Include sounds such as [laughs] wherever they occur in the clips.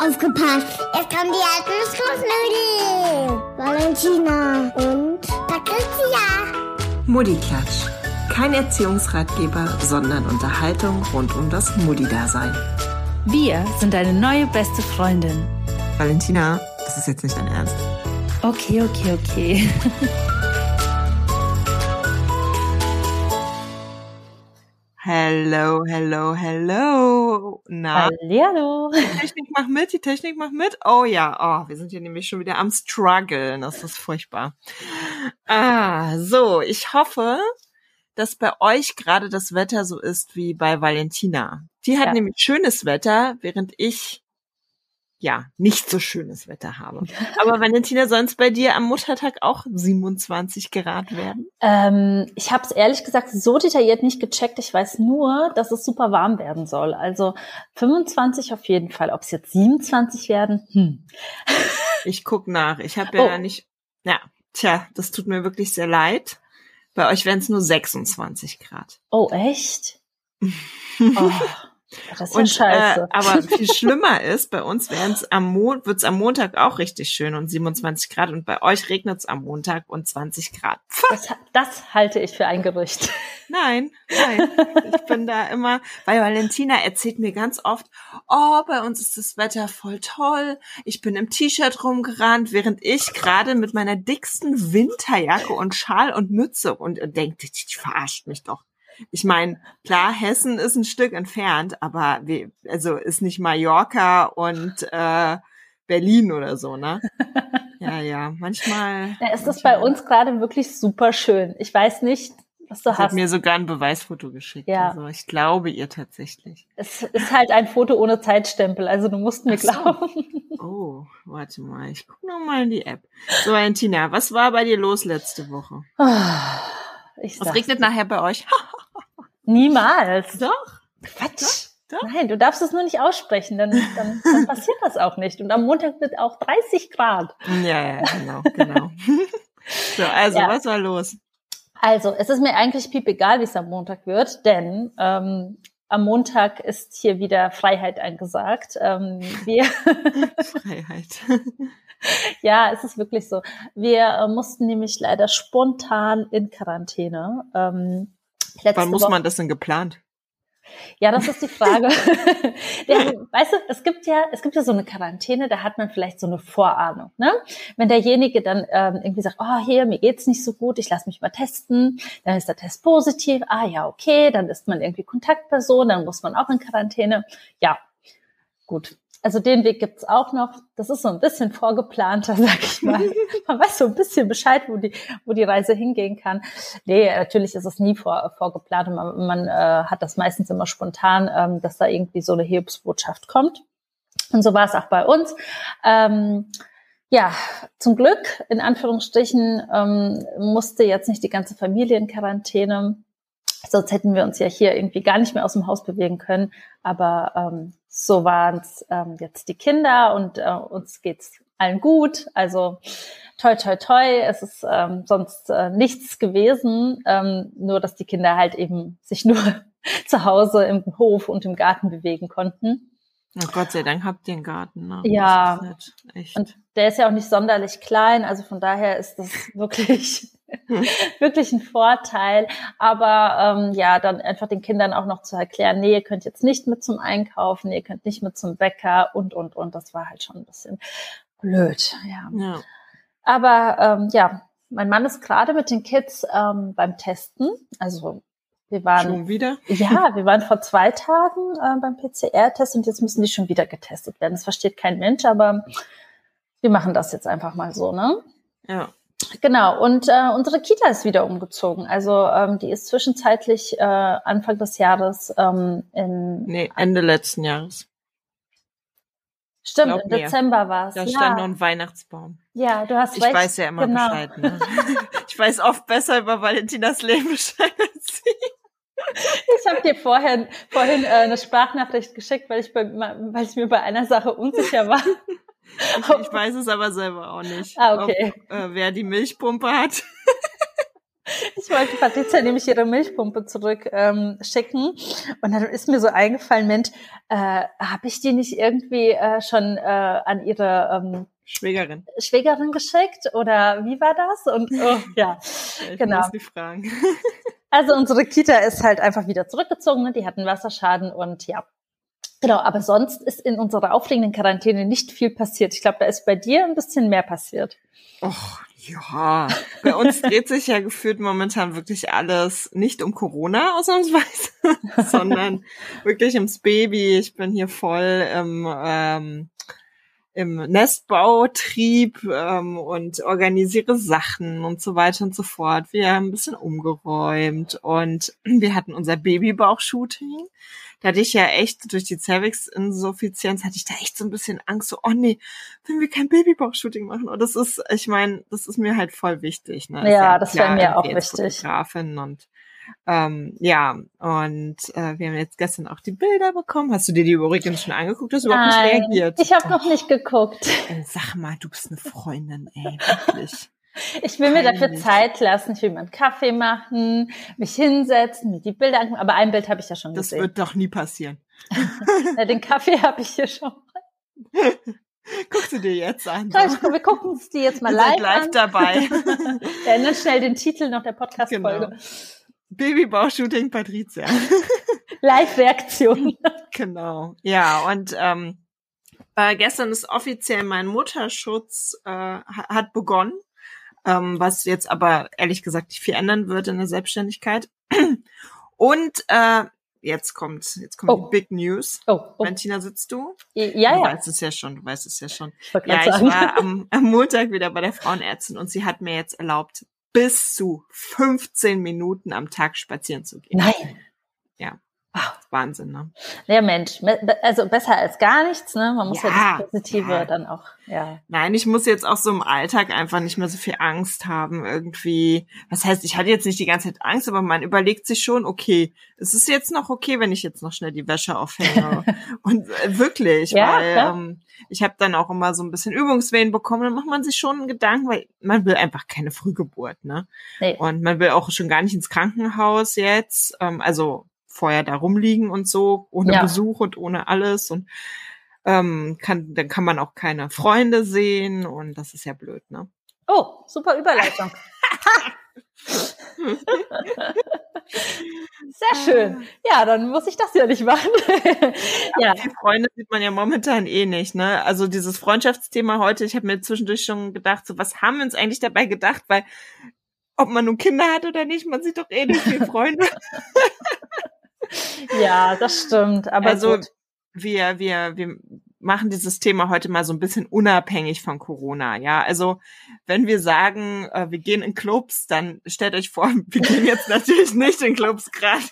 Aufgepasst! Es kommen die Erdnussfnussnudeln! Valentina und Patricia! Muddiklatsch. Kein Erziehungsratgeber, sondern Unterhaltung rund um das Muddi-Dasein. Wir sind deine neue beste Freundin. Valentina, das ist jetzt nicht dein Ernst. Okay, okay, okay. [laughs] Hello, hello, hello. Na, Hallihallo. die Technik macht mit, die Technik macht mit. Oh ja, oh, wir sind hier nämlich schon wieder am struggeln. Das ist furchtbar. Ah, so, ich hoffe, dass bei euch gerade das Wetter so ist wie bei Valentina. Die hat Ja. nämlich schönes Wetter, während ich ja nicht so schönes Wetter habe. [laughs] Aber Valentina, soll es bei dir am Muttertag auch 27 Grad werden? Ähm, ich habe es ehrlich gesagt so detailliert nicht gecheckt. Ich weiß nur, dass es super warm werden soll. Also 25 auf jeden Fall. Ob es jetzt 27 werden? Hm. [laughs] Ich guck nach. Ich habe ja Oh. nicht. Ja, tja, das tut mir wirklich sehr leid. Bei euch wären es nur 26 Grad. Oh, echt? [laughs] Oh, das ist ja Und scheiße. äh, aber viel [laughs] schlimmer ist, bei uns wären's am Mon wird's am Montag auch richtig schön und 27 Grad und bei euch regnet's am Montag und 20 Grad. Das, das halte ich für ein Gerücht. nein, nein. Ich bin da immer, weil Valentina erzählt mir ganz oft, oh, bei uns ist das Wetter voll toll. Ich bin im T-Shirt rumgerannt, während ich gerade mit meiner dicksten Winterjacke und Schal und Mütze und, und denkt, die verarscht mich doch. Ich meine, klar, Hessen ist ein Stück entfernt, aber wir, also ist nicht Mallorca und [laughs] äh, Berlin oder so, ne? Ja, ja, manchmal. Ja, es ist bei uns gerade wirklich super schön. Ich weiß nicht, was du Sie hat hast. mir sogar ein Beweisfoto geschickt. Ja. Also ich glaube ihr tatsächlich. Es ist halt ein Foto ohne Zeitstempel, also du musst mir so. glauben. Oh, warte mal, ich gucke noch mal in die App. So, Valentina, was war bei dir los letzte Woche? Ich Es regnet nachher bei euch. [laughs] Niemals. Doch. Quatsch. Doch. Nein, du darfst es nur nicht aussprechen, dann, dann, dann passiert das auch nicht. Und am Montag wird auch 30 Grad. Ja, ja, genau, genau. [laughs] so, also, Ja. was war los? Also, es ist mir eigentlich piep egal, wie es am Montag wird, denn ähm, am Montag ist hier wieder Freiheit angesagt. Ähm, wir, [laughs] Freiheit. [laughs] ja, es ist wirklich so. Wir äh, mussten nämlich leider spontan in Quarantäne. Ähm, letzte Wann muss Woche- man das denn geplant? Ja, das ist die Frage. [laughs] Der, weißt du, es gibt ja, es gibt ja so eine Quarantäne, da hat man vielleicht so eine Vorahnung. Ne? Wenn derjenige dann ähm, irgendwie sagt, oh hier, mir geht's nicht so gut, ich lasse mich mal testen, dann ist der Test positiv, ah ja, okay, dann ist man irgendwie Kontaktperson, dann muss man auch in Quarantäne. Ja, gut. Also den Weg gibt's auch noch. Das ist so ein bisschen vorgeplanter, [laughs] sag ich mal. Man weiß so ein bisschen Bescheid, wo die, wo die Reise hingehen kann. Nee, natürlich ist es nie vor, vorgeplant man, man äh, hat das meistens immer spontan, ähm, dass da irgendwie so eine Hilfsbotschaft kommt. Und so war es auch bei uns. Ähm, ja, zum Glück, in Anführungsstrichen, ähm, musste jetzt nicht die ganze Familie in Quarantäne. Sonst hätten wir uns ja hier irgendwie gar nicht mehr aus dem Haus bewegen können. Aber ähm, so waren es ähm, jetzt die Kinder und äh, uns geht's allen gut. Also toi toi toi, es ist ähm, sonst äh, nichts gewesen, ähm, nur dass die Kinder halt eben sich nur [laughs] zu Hause im Hof und im Garten bewegen konnten. Na Gott sei Dank habt ihr einen Garten, ne? Ja. Echt. Und der ist ja auch nicht sonderlich klein, also von daher ist das [laughs] wirklich, wirklich ein Vorteil. Aber ähm, ja, dann einfach den Kindern auch noch zu erklären, nee, ihr könnt jetzt nicht mit zum Einkaufen, ihr könnt nicht mit zum Bäcker und, und, und. Das war halt schon ein bisschen blöd, ja. ja. Aber ähm, ja, mein Mann ist gerade mit den Kids ähm, beim Testen. Also wir waren Schon wieder? ja, wir waren vor zwei Tagen äh, beim PCR-Test und jetzt müssen die schon wieder getestet werden. Das versteht kein Mensch, aber wir machen das jetzt einfach mal so, ne? Ja. Genau. Und äh, unsere Kita ist wieder umgezogen. Also ähm, die ist zwischenzeitlich äh, Anfang des Jahres ähm, in Nee, Ende letzten Jahres. stimmt glaub im. Dezember war es. Da Ja, stand noch ein Weihnachtsbaum. ja, du hast Ich recht. weiß ja immer genau. Bescheid. Ne? [laughs] Ich weiß oft besser über Valentinas Leben Bescheid als sie. Ich habe dir vorhin, vorhin äh, eine Sprachnachricht geschickt, weil ich, bei, weil ich mir bei einer Sache unsicher war. Ich, ich weiß es aber selber auch nicht. Ah, okay. Ob, äh, wer die Milchpumpe hat. Ich wollte Patricia nämlich ihre Milchpumpe zurück ähm, schicken und dann ist mir so eingefallen, Mensch, äh, habe ich die nicht irgendwie äh, schon äh, an ihre ähm, Schwägerin. Schwägerin geschickt oder wie war das? Und oh, ja, Ich genau. muss die fragen. Also unsere Kita ist halt einfach wieder zurückgezogen, ne? die hatten Wasserschaden und ja. Genau, aber sonst ist in unserer aufregenden Quarantäne nicht viel passiert. Ich glaube, da ist bei dir ein bisschen mehr passiert. Och, ja. Bei uns [laughs] dreht sich ja gefühlt momentan wirklich alles nicht um Corona ausnahmsweise, [laughs] sondern wirklich ums Baby. Ich bin hier voll im, ähm, im Nestbautrieb ähm, und organisiere Sachen und so weiter und so fort. Wir haben ein bisschen umgeräumt und [clears throat] wir hatten unser Babybauch-Shooting. Da hatte ich ja echt durch die Cervix-Insuffizienz hatte ich da echt so ein bisschen Angst, so, oh nee, wenn wir kein Babybauch-Shooting machen. Und das ist, ich meine, das ist mir halt voll wichtig. Ne? Ist Ja, das wäre mir auch wichtig. Fotografin und ähm, ja, und äh, wir haben jetzt gestern auch die Bilder bekommen. Hast du dir die übrigens schon angeguckt? Hast du überhaupt nicht reagiert? ich habe noch nicht geguckt. Äh, Sag mal, du bist eine Freundin, ey, wirklich. [laughs] Ich will mir dafür. Zeit lassen. Ich will mir einen Kaffee machen, mich hinsetzen, mir die Bilder angucken. Aber ein Bild habe ich ja schon Das gesehen. wird doch nie passieren. [laughs] Den Kaffee habe ich hier schon. [laughs] Guckst du dir jetzt an. So, ich, wir gucken uns die jetzt mal live, live an. dabei. Wir ändern schnell den Titel noch der Podcast-Folge. Genau. Babybauch-Shooting Patricia. [laughs] Live-Reaktion. [laughs] Genau. Ja, und ähm, äh, gestern ist offiziell mein Mutterschutz äh, ha- hat begonnen, ähm, was jetzt aber ehrlich gesagt nicht viel ändern wird in der Selbstständigkeit. [clears throat] Und äh, jetzt kommt jetzt kommt Oh. die Big News. Oh, oh. Valentina, sitzt du? Ja, Du ja. weißt es ja schon, du weißt es ja schon. Ich Ja, ich sagen. war am, am Montag wieder bei der Frauenärztin und sie hat mir jetzt erlaubt, bis zu 15 Minuten am Tag spazieren zu gehen. Nein. Ja. Wow. Wahnsinn, ne? Ja, Mensch. Me- Also besser als gar nichts, ne? Man muss ja, Ja, das Positive ja. dann auch, ja. Nein, ich muss jetzt auch so im Alltag einfach nicht mehr so viel Angst haben, irgendwie. Was heißt, ich hatte jetzt nicht die ganze Zeit Angst, aber man überlegt sich schon, okay, es ist jetzt noch okay, wenn ich jetzt noch schnell die Wäsche aufhänge. [laughs] Und äh, wirklich, Ja, weil ähm, ich habe dann auch immer so ein bisschen Übungswehen bekommen, dann macht man sich schon einen Gedanken, weil man will einfach keine Frühgeburt, ne? Nee. Und man will auch schon gar nicht ins Krankenhaus jetzt, ähm, also vorher da rumliegen und so, ohne Ja. Besuch und ohne alles und ähm, kann, dann kann man auch keine Freunde sehen und das ist ja blöd, ne? Oh, super Überleitung. [laughs] Sehr schön. Ja, dann muss ich das ja nicht machen. [laughs] ja. Die Freunde sieht man ja momentan eh nicht, ne? Also dieses Freundschaftsthema heute, ich habe mir zwischendurch schon gedacht, so was haben wir uns eigentlich dabei gedacht, weil ob man nun Kinder hat oder nicht, man sieht doch eh nicht viele Freunde. [laughs] ja, das stimmt. Aber also gut. wir, wir, wir machen dieses Thema heute mal so ein bisschen unabhängig von Corona, ja. Also wenn wir sagen, äh, wir gehen in Clubs, dann stellt euch vor, [laughs] wir gehen jetzt natürlich nicht in Clubs gerade.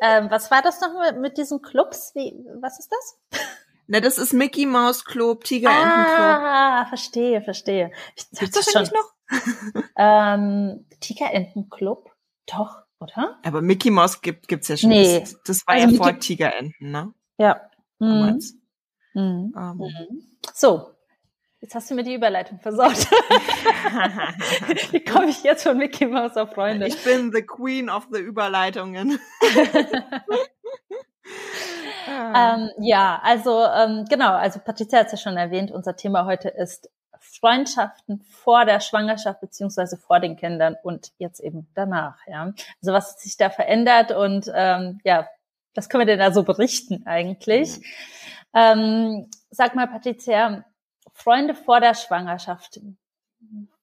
Ähm, was war das noch mit, diesen Clubs? Wie, was ist das? Na, das ist Mickey Mouse Club, Tigerentenclub. Ah, verstehe, verstehe. Ich Gibt's dachte das schon, noch? ähm, Tigerentenclub? Doch, oder? Aber Mickey Mouse gibt gibt's ja schon. Nee. Das, das war Also ja vor Mickey- Tigerenten, ne? Ja. Mhm. Mhm. Ähm. Mhm. So, jetzt hast du mir die Überleitung versaut. [laughs] Wie komme ich jetzt von Mickey Mouse auf Freunde? ich bin the Queen of the Überleitungen. [laughs] Ah. Ähm, ja, also ähm, genau, also Patricia hat es ja schon erwähnt, unser Thema heute ist Freundschaften vor der Schwangerschaft beziehungsweise vor den Kindern und jetzt eben danach, ja. Also was hat sich da verändert und ähm, ja, was können wir denn da so berichten eigentlich? Ähm, sag mal, Patricia, Freunde vor der Schwangerschaft,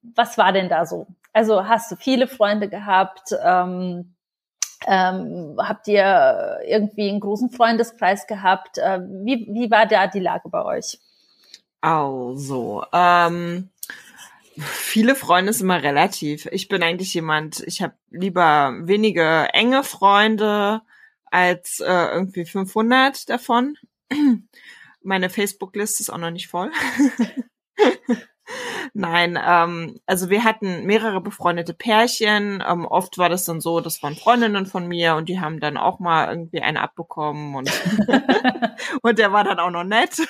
was war denn da so? Also hast du viele Freunde gehabt? Ähm, ähm, habt ihr irgendwie einen großen Freundeskreis gehabt? Äh, wie, wie war da die Lage bei euch? Also, ähm, viele Freunde ist immer relativ. Ich bin eigentlich jemand, ich habe lieber wenige enge Freunde als äh, irgendwie 500 davon. [clears throat] Meine Facebook-Liste ist auch noch nicht voll. [laughs] Nein, ähm, also wir hatten mehrere befreundete Pärchen. Ähm, oft war das dann so, das waren Freundinnen von mir und die haben dann auch mal irgendwie einen abbekommen und, [laughs] und der war dann auch noch nett.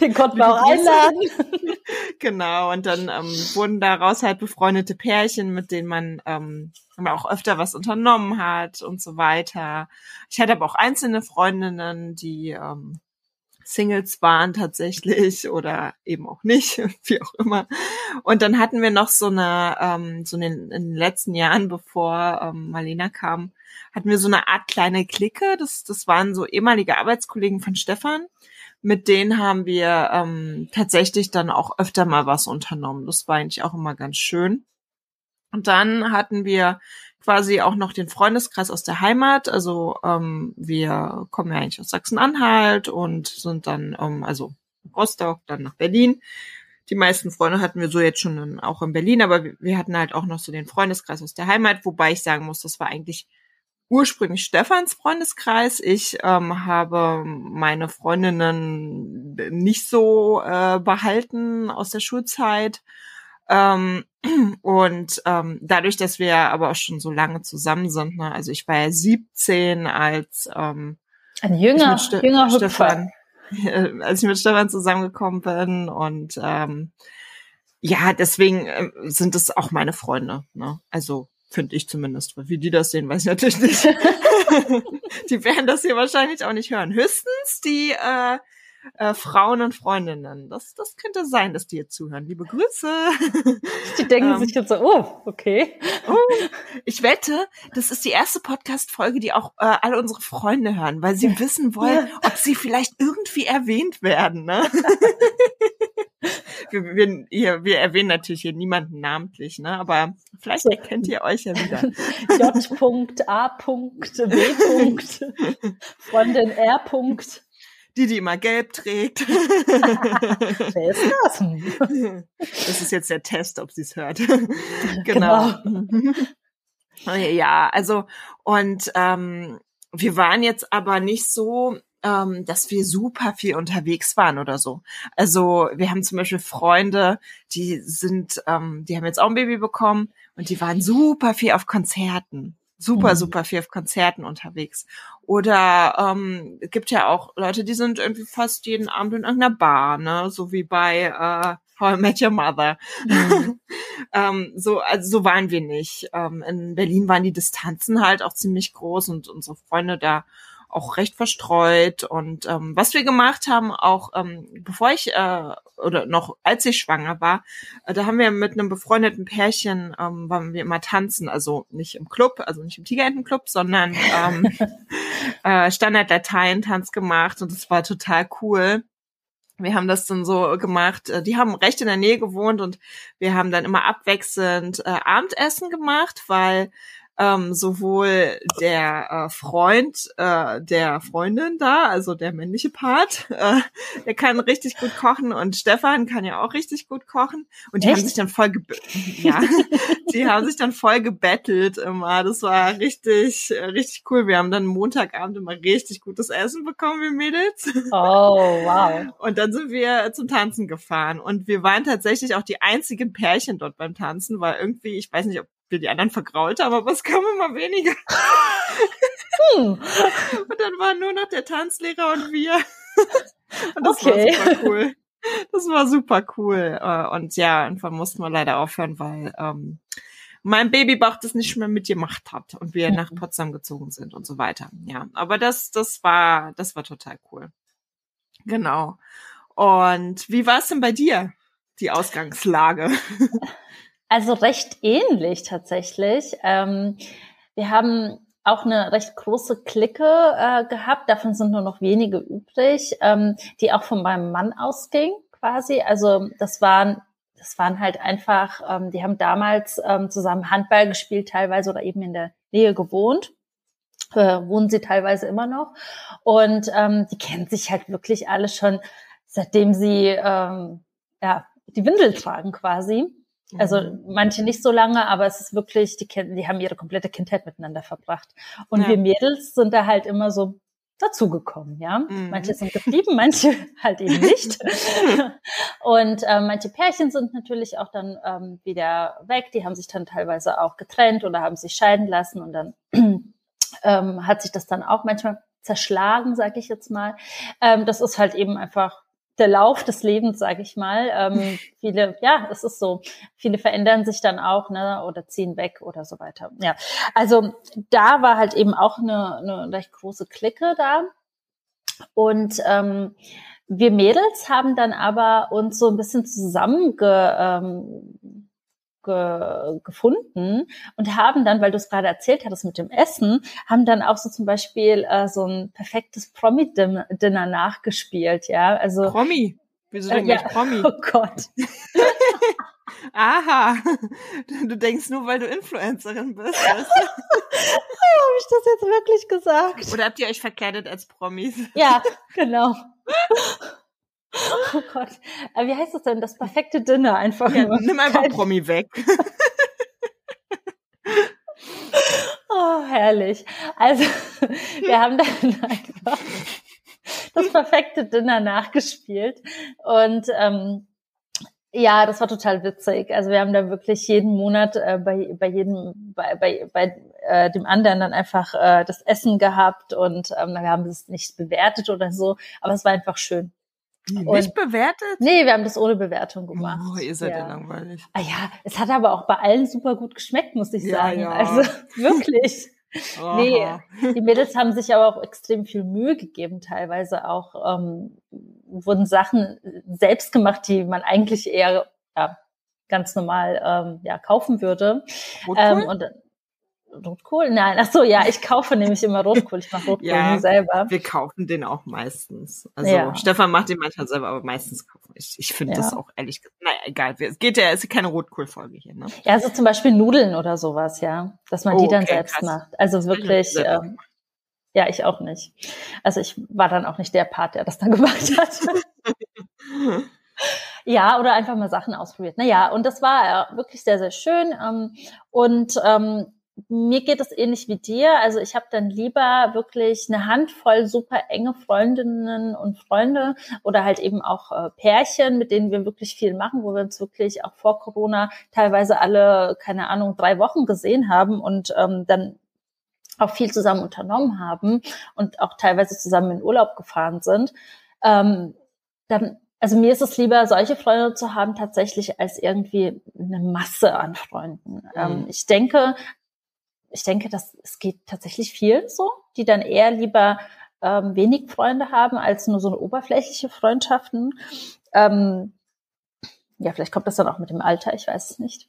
Den konnten wir auch einladen. [laughs] genau, und dann ähm, wurden daraus halt befreundete Pärchen, mit denen man ähm, auch öfter was unternommen hat und so weiter. Ich hatte aber auch einzelne Freundinnen, die ähm, Singles waren tatsächlich [laughs] oder eben auch nicht, [laughs] wie auch immer. Und dann hatten wir noch so eine, ähm, so in den, in den letzten Jahren, bevor ähm, Marlena kam, hatten wir so eine Art kleine Clique. Das, das waren so ehemalige Arbeitskollegen von Stefan. Mit denen haben wir ähm, tatsächlich dann auch öfter mal was unternommen. Das war eigentlich auch immer ganz schön. Und dann hatten wir quasi auch noch den Freundeskreis aus der Heimat. Also ähm, wir kommen ja eigentlich aus Sachsen-Anhalt und sind dann, ähm, also Rostock, dann nach Berlin. Die meisten Freunde hatten wir so jetzt schon in, auch in Berlin, aber wir hatten halt auch noch so den Freundeskreis aus der Heimat, wobei ich sagen muss, das war eigentlich ursprünglich Stefans Freundeskreis. Ich ähm, habe meine Freundinnen nicht so äh, behalten aus der Schulzeit. Ähm, [clears throat] und ähm, dadurch, dass wir aber auch schon so lange zusammen sind, ne, also ich war ja 17, als ähm, ein jünger, Ste jünger Stefan, äh, [laughs] als ich mit Stefan zusammengekommen bin und ähm, ja, deswegen äh, sind es auch meine Freunde. Ne? Also finde ich zumindest. Wie die das sehen, weiß ich natürlich nicht. [laughs] die werden das hier wahrscheinlich auch nicht hören. Höchstens die äh, äh, Frauen und Freundinnen. Das, das könnte sein, dass die jetzt zuhören. Liebe Grüße. [laughs] Die denken ähm, sich jetzt so, oh, okay. Oh, ich wette, das ist die erste Podcast-Folge, die auch äh, alle unsere Freunde hören, weil sie wissen wollen, ob sie vielleicht irgendwie erwähnt werden. Ne? [laughs] wir, wir, hier, wir erwähnen natürlich hier niemanden namentlich, ne? aber vielleicht erkennt ihr euch ja wieder. [laughs] J.A.B. Freundin R die, die immer gelb trägt. [laughs] Wer ist das? Das ist jetzt der Test, ob sie es hört. [laughs] genau. genau. Ja, also und ähm, wir waren jetzt aber nicht so, ähm, dass wir super viel unterwegs waren oder so. Also wir haben zum Beispiel Freunde, die sind, ähm, die haben jetzt auch ein Baby bekommen und die waren super viel auf Konzerten super, mhm. super viel auf Konzerten unterwegs. Oder ähm, gibt ja auch Leute, die sind irgendwie fast jeden Abend in irgendeiner Bar, ne? So wie bei äh, How I Met Your Mother. Mhm. [laughs] ähm, so, also so waren wir nicht. Ähm, in Berlin waren die Distanzen halt auch ziemlich groß und unsere Freunde da auch recht verstreut. Und ähm, was wir gemacht haben, auch ähm, bevor ich äh, oder noch als ich schwanger war, äh, da haben wir mit einem befreundeten Pärchen ähm, waren wir immer tanzen, also nicht im Club, also nicht im Tigerentenclub, sondern ähm, [laughs] äh, Standard Latein Tanz gemacht und es war total cool. Wir haben das dann so gemacht. Äh, die haben recht in der Nähe gewohnt und wir haben dann immer abwechselnd äh, Abendessen gemacht, weil ähm, sowohl der äh, Freund äh, der Freundin da, also der männliche Part, [laughs] äh, der kann richtig gut kochen und Stefan kann ja auch richtig gut kochen und die Echt? haben sich dann voll [laughs] ja, die haben sich dann voll gebettelt immer. Das war richtig richtig cool. Wir haben dann Montagabend immer richtig gutes Essen bekommen, wir Mädels. Oh, wow. [laughs] Und dann sind wir zum Tanzen gefahren und wir waren tatsächlich auch die einzigen Pärchen dort beim Tanzen, weil irgendwie, ich weiß nicht, ob wir die anderen vergrault haben, aber es kam immer weniger. [laughs] [laughs] Hm. Und dann waren nur noch der Tanzlehrer und wir. [laughs] Und das okay. war super cool. Das war super cool. Äh, und ja, irgendwann mussten wir leider aufhören, weil ähm, mein Babybauch das nicht mehr mitgemacht hat und wir mhm. nach Potsdam gezogen sind und so weiter. Ja, aber das, das war, das war total cool. Genau. Und wie war es denn bei dir, die Ausgangslage? Also recht ähnlich tatsächlich. Ähm, wir haben auch eine recht große Clique äh, gehabt, davon sind nur noch wenige übrig, ähm, die auch von meinem Mann ausging quasi. Also das waren das waren halt einfach, ähm, die haben damals ähm, zusammen Handball gespielt teilweise oder eben in der Nähe gewohnt. Äh, wohnen sie teilweise immer noch. Und ähm, die kennen sich halt wirklich alle schon, seitdem sie ähm, ja, die Windel tragen quasi. Also mhm. manche nicht so lange, aber es ist wirklich, die, die haben ihre komplette Kindheit miteinander verbracht. Und ja. wir Mädels sind da halt immer so dazugekommen, ja. Mhm. Manche sind geblieben, manche [laughs] halt eben nicht. [laughs] und ähm, manche Pärchen sind natürlich auch dann ähm, wieder weg. Die haben sich dann teilweise auch getrennt oder haben sich scheiden lassen und dann [clears throat] ähm, hat sich das dann auch manchmal zerschlagen, sage ich jetzt mal. Ähm, das ist halt eben einfach der Lauf des Lebens, sage ich mal. Ähm, [laughs] viele, ja, es ist so. Viele verändern sich dann auch, ne, oder ziehen weg oder so weiter. Ja, also da war halt eben auch eine, eine recht große Clique da. Und ähm, wir Mädels haben dann aber uns so ein bisschen zusammenge, ähm, ge, gefunden und haben dann, weil du es gerade erzählt hattest mit dem Essen, haben dann auch so zum Beispiel äh, so ein perfektes Promi-Dinner nachgespielt, ja. Also Promi? Wieso denn äh, ja. Promi? [laughs] Oh Gott. [laughs] Aha. Du denkst nur, weil du Influencerin bist. Weißt du? Habe ich das jetzt wirklich gesagt? Oder habt ihr euch verkleidet als Promis? Ja, genau. [laughs] Oh Gott. Aber wie heißt das denn? Das perfekte Dinner einfach. Ja, nimm einfach Promi weg. [laughs] Oh, herrlich. Also, [laughs] wir haben dann einfach das perfekte Dinner nachgespielt. Und ähm, ja, das war total witzig. Also wir haben da wirklich jeden Monat äh, bei, bei jedem, bei, bei, bei äh, dem anderen dann einfach äh, das Essen gehabt und ähm, wir haben es nicht bewertet oder so, aber es war einfach schön. Nicht bewertet? Nee, wir haben das ohne Bewertung gemacht. Oh, ihr seid ja, ja. langweilig. Ah ja, es hat aber auch bei allen super gut geschmeckt, muss ich Ja, sagen. ja. Also [laughs] wirklich. Nee, die Mädels haben sich aber auch extrem viel Mühe gegeben, teilweise auch ähm, wurden Sachen selbst gemacht, die man eigentlich eher ja, ganz normal ähm, ja, kaufen würde. Rotkohl? Ähm, und Rotkohl? Nein, ach so, ja, ich kaufe nämlich immer Rotkohl. Ich mache [laughs] Rotkohl Ja. selber. Wir kaufen den auch meistens. Also Ja. Stefan macht den manchmal selber, aber meistens kaufen. Ich, ich finde Ja. das auch ehrlich gesagt. Naja, egal. Es geht ja, es ist keine Rotkohlfolge hier, ne? Ja, also zum Beispiel Nudeln oder sowas, ja, dass man die dann Okay, selbst krass. macht. Also wirklich, ähm, ja, ich auch nicht. Also ich war dann auch nicht der Part, der das dann [laughs] gemacht hat. [laughs] Ja, oder einfach mal Sachen ausprobiert. Naja, und das war äh, wirklich sehr, sehr schön. Ähm, und ähm, mir geht es ähnlich wie dir. Also ich habe dann lieber wirklich eine Handvoll super enge Freundinnen und Freunde oder halt eben auch äh, Pärchen, mit denen wir wirklich viel machen, wo wir uns wirklich auch vor Corona teilweise alle, keine Ahnung, drei Wochen gesehen haben und ähm, dann auch viel zusammen unternommen haben und auch teilweise zusammen in Urlaub gefahren sind. Ähm, dann also mir ist es lieber, solche Freunde zu haben tatsächlich als irgendwie eine Masse an Freunden. Ähm, ich denke, ich denke, dass es geht tatsächlich viel so, die dann eher lieber ähm, wenig Freunde haben als nur so eine oberflächliche Freundschaften. Ähm, ja, vielleicht kommt das dann auch mit dem Alter, ich weiß es nicht.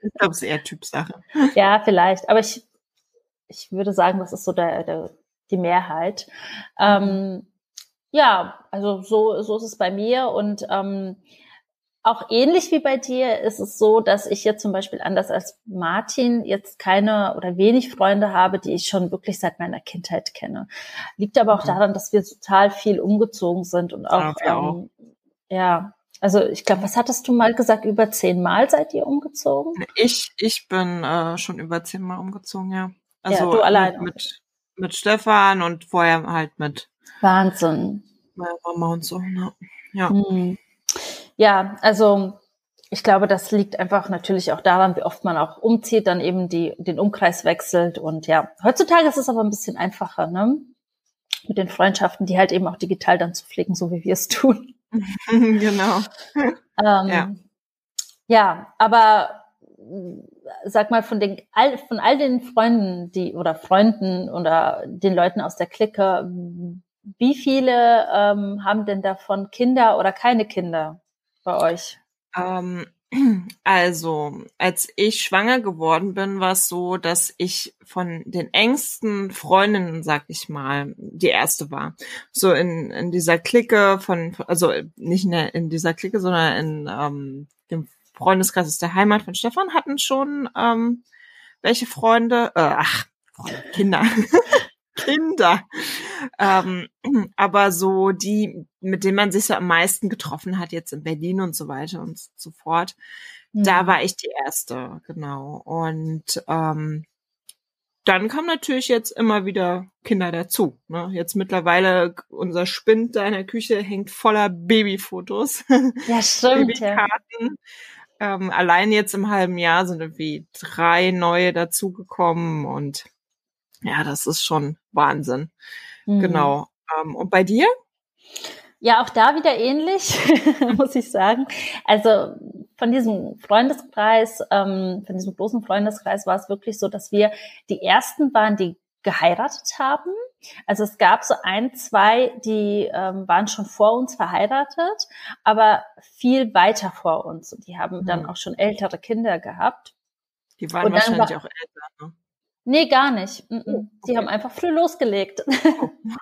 Ich glaube, es ist eher Typsache. Ja, vielleicht. Aber ich, ich würde sagen, das ist so der, der, die Mehrheit. Ähm, ja, also so, so ist es bei mir. Und ähm, auch ähnlich wie bei dir ist es so, dass ich jetzt zum Beispiel anders als Martin jetzt keine oder wenig Freunde habe, die ich schon wirklich seit meiner Kindheit kenne. Liegt aber auch Mhm. daran, dass wir total viel umgezogen sind und auch, Ja, ähm, ja, also ich glaube, was hattest du mal gesagt? Über zehn Mal seid ihr umgezogen? Ich, ich bin äh, schon über zehnmal umgezogen, ja. Also du alleine. Mit, mit, mit Stefan und vorher halt mit Wahnsinn. meiner Mama und so. Ne? Ja. Hm. Ja, also ich glaube, das liegt einfach natürlich auch daran, wie oft man auch umzieht, dann eben die, den Umkreis wechselt. Und ja, heutzutage ist es aber ein bisschen einfacher, ne? Mit den Freundschaften, die halt eben auch digital dann zu pflegen, so wie wir es tun. [laughs] genau. [laughs] Ähm, Ja. ja. aber mh, sag mal, von den all, von all den Freunden, die oder Freunden oder den Leuten aus der Clique, wie viele ähm, haben denn davon Kinder oder keine Kinder bei euch? Ähm, [clears throat] also, als ich schwanger geworden bin, war es so, dass ich von den engsten Freundinnen, sag ich mal, die erste war. So in, in dieser Clique von, also nicht in, der, in dieser Clique, sondern in ähm, dem Freundeskreis der Heimat von Stefan hatten schon ähm, welche Freunde, äh, ach, Kinder. [laughs] Kinder. Ähm, aber so die, mit denen man sich so am meisten getroffen hat, jetzt in Berlin und so weiter und so fort, da Mhm. war ich die erste, genau. Und ähm, dann kamen natürlich jetzt immer wieder Kinder dazu. Ne? Jetzt mittlerweile unser Spind da in der Küche hängt voller Babyfotos, Ja, [laughs] stimmt, ja. Babykarten. Ähm, allein jetzt im halben Jahr sind irgendwie drei neue dazugekommen und ja, das ist schon Wahnsinn. Mhm. Genau. Ähm, und bei dir? Ja, auch da wieder ähnlich, [laughs] muss ich sagen. Also von diesem Freundeskreis, ähm, von diesem großen Freundeskreis war es wirklich so, dass wir die ersten waren, die geheiratet haben. Also es gab so ein, zwei, die ähm, waren schon vor uns verheiratet, aber viel weiter vor uns. Und die haben dann mhm. auch schon ältere Kinder gehabt. Die waren wahrscheinlich war, auch älter, ne? Nee, gar nicht. Oh, okay. Die haben einfach früh losgelegt. [laughs]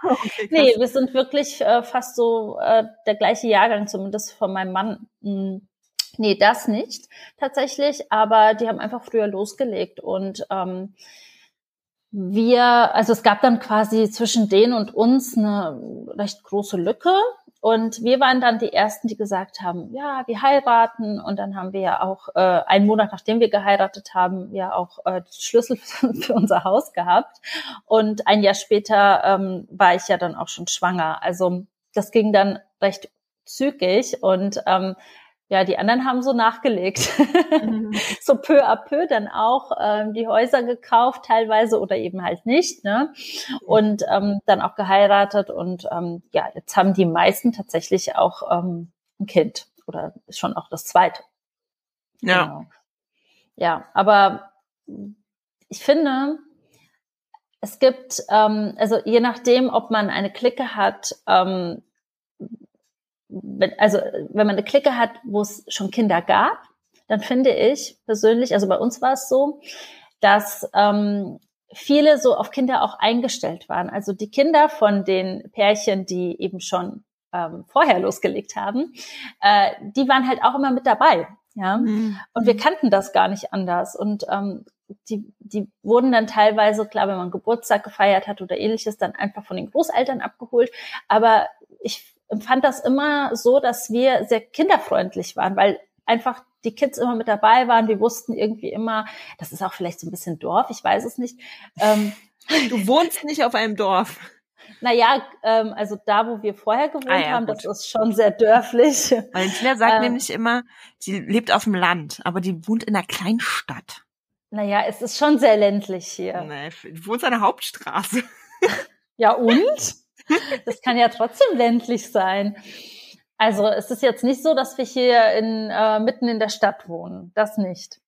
Okay, [laughs] nee, wir sind wirklich äh, fast so äh, der gleiche Jahrgang, zumindest von meinem Mann. Hm, nee, das nicht tatsächlich, aber die haben einfach früher losgelegt und ähm, wir, also es gab dann quasi zwischen denen und uns eine recht große Lücke. Und wir waren dann die Ersten, die gesagt haben, ja, wir heiraten. Und dann haben wir ja auch äh, einen Monat, nachdem wir geheiratet haben, ja auch äh, Schlüssel [laughs] für unser Haus gehabt. Und ein Jahr später ähm, war ich ja dann auch schon schwanger. Also das ging dann recht zügig. Und ähm, ja, die anderen haben so nachgelegt. Mhm. [laughs] so peu à peu dann auch ähm, die Häuser gekauft, teilweise oder eben halt nicht. Ne? Und ähm, dann auch geheiratet. Und ähm, ja, jetzt haben die meisten tatsächlich auch ähm, ein Kind oder schon auch das zweite. Ja. Genau. Ja, aber ich finde, es gibt, ähm, also je nachdem, ob man eine Clique hat, ähm, also wenn man eine Clique hat, wo es schon Kinder gab, dann finde ich persönlich, also bei uns war es so, dass ähm, viele so auf Kinder auch eingestellt waren. Also die Kinder von den Pärchen, die eben schon ähm, vorher losgelegt haben, äh, die waren halt auch immer mit dabei. Ja, mhm. und wir kannten das gar nicht anders. Und ähm, die, die wurden dann teilweise, klar, wenn man Geburtstag gefeiert hat oder ähnliches, dann einfach von den Großeltern abgeholt. Aber ich empfand das immer so, dass wir sehr kinderfreundlich waren, weil einfach die Kids immer mit dabei waren. Wir wussten irgendwie immer, das ist auch vielleicht so ein bisschen Dorf, ich weiß es nicht. Ähm, [laughs] du wohnst nicht auf einem Dorf. Naja, ähm, also da, wo wir vorher gewohnt ah, ja, haben, gut. das ist schon sehr dörflich. Valentina sagt ähm, nämlich immer, sie lebt auf dem Land, aber die wohnt in einer Kleinstadt. Naja, es ist schon sehr ländlich hier. Nee, du wohnst an der Hauptstraße. ja, und? [laughs] das kann ja trotzdem ländlich sein. Also es ist jetzt nicht so, dass wir hier in, äh, mitten in der Stadt wohnen. Das nicht.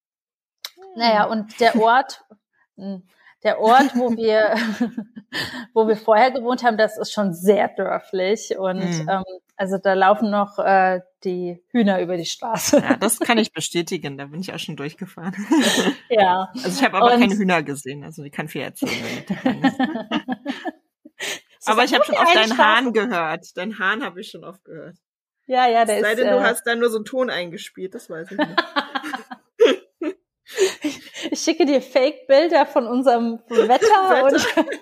Naja, hm. und der Ort, hm, der Ort, wo wir, [laughs] wo wir vorher gewohnt haben, das ist schon sehr dörflich. Und mhm. ähm, also da laufen noch äh, die Hühner über die Straße. Ja, das kann ich bestätigen. Da bin ich auch schon durchgefahren. [laughs] Ja. Also ich habe aber und, keine Hühner gesehen. Also ich kann viel erzählen. [laughs] Aber ich habe schon oft deinen Hahn gehört. Dein Hahn habe ich schon oft gehört. Ja, ja, der Sei ist. Sei denn, du äh, hast da nur so einen Ton eingespielt, das weiß ich nicht. [laughs] ich schicke dir Fake-Bilder von unserem Wetter, [laughs] Wetter. [laughs]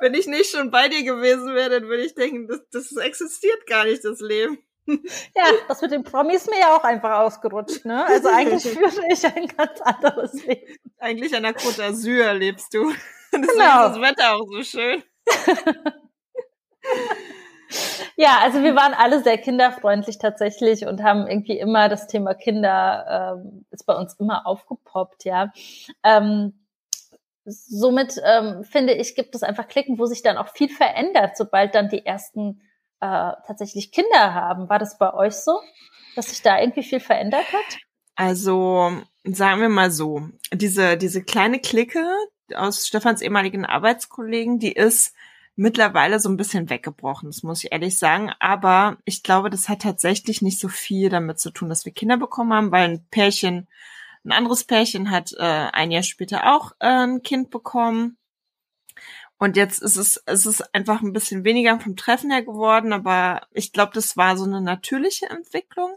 Wenn ich nicht schon bei dir gewesen wäre, dann würde ich denken, das, das existiert gar nicht, das Leben. Ja, das mit den Promis mir ja auch einfach ausgerutscht, ne? Also eigentlich führe ich ein ganz anderes Leben. Eigentlich an der Côte d'Azur lebst du. [laughs] Deswegen genau. ist das Wetter auch so schön. [laughs] ja, also wir waren alle sehr kinderfreundlich tatsächlich und haben irgendwie immer das Thema Kinder ähm, ist bei uns immer aufgepoppt, ja. Ähm, somit ähm, finde ich, gibt es einfach Klicken, wo sich dann auch viel verändert, sobald dann die ersten äh, tatsächlich Kinder haben. War das bei euch so, dass sich da irgendwie viel verändert hat? Also sagen wir mal so, diese diese kleine Clique, aus Stefans ehemaligen Arbeitskollegen, die ist mittlerweile so ein bisschen weggebrochen, das muss ich ehrlich sagen. Aber ich glaube, das hat tatsächlich nicht so viel damit zu tun, dass wir Kinder bekommen haben, weil ein Pärchen, ein anderes Pärchen hat äh, ein Jahr später auch äh, ein Kind bekommen. Und jetzt ist es, es ist einfach ein bisschen weniger vom Treffen her geworden, aber ich glaube, das war so eine natürliche Entwicklung.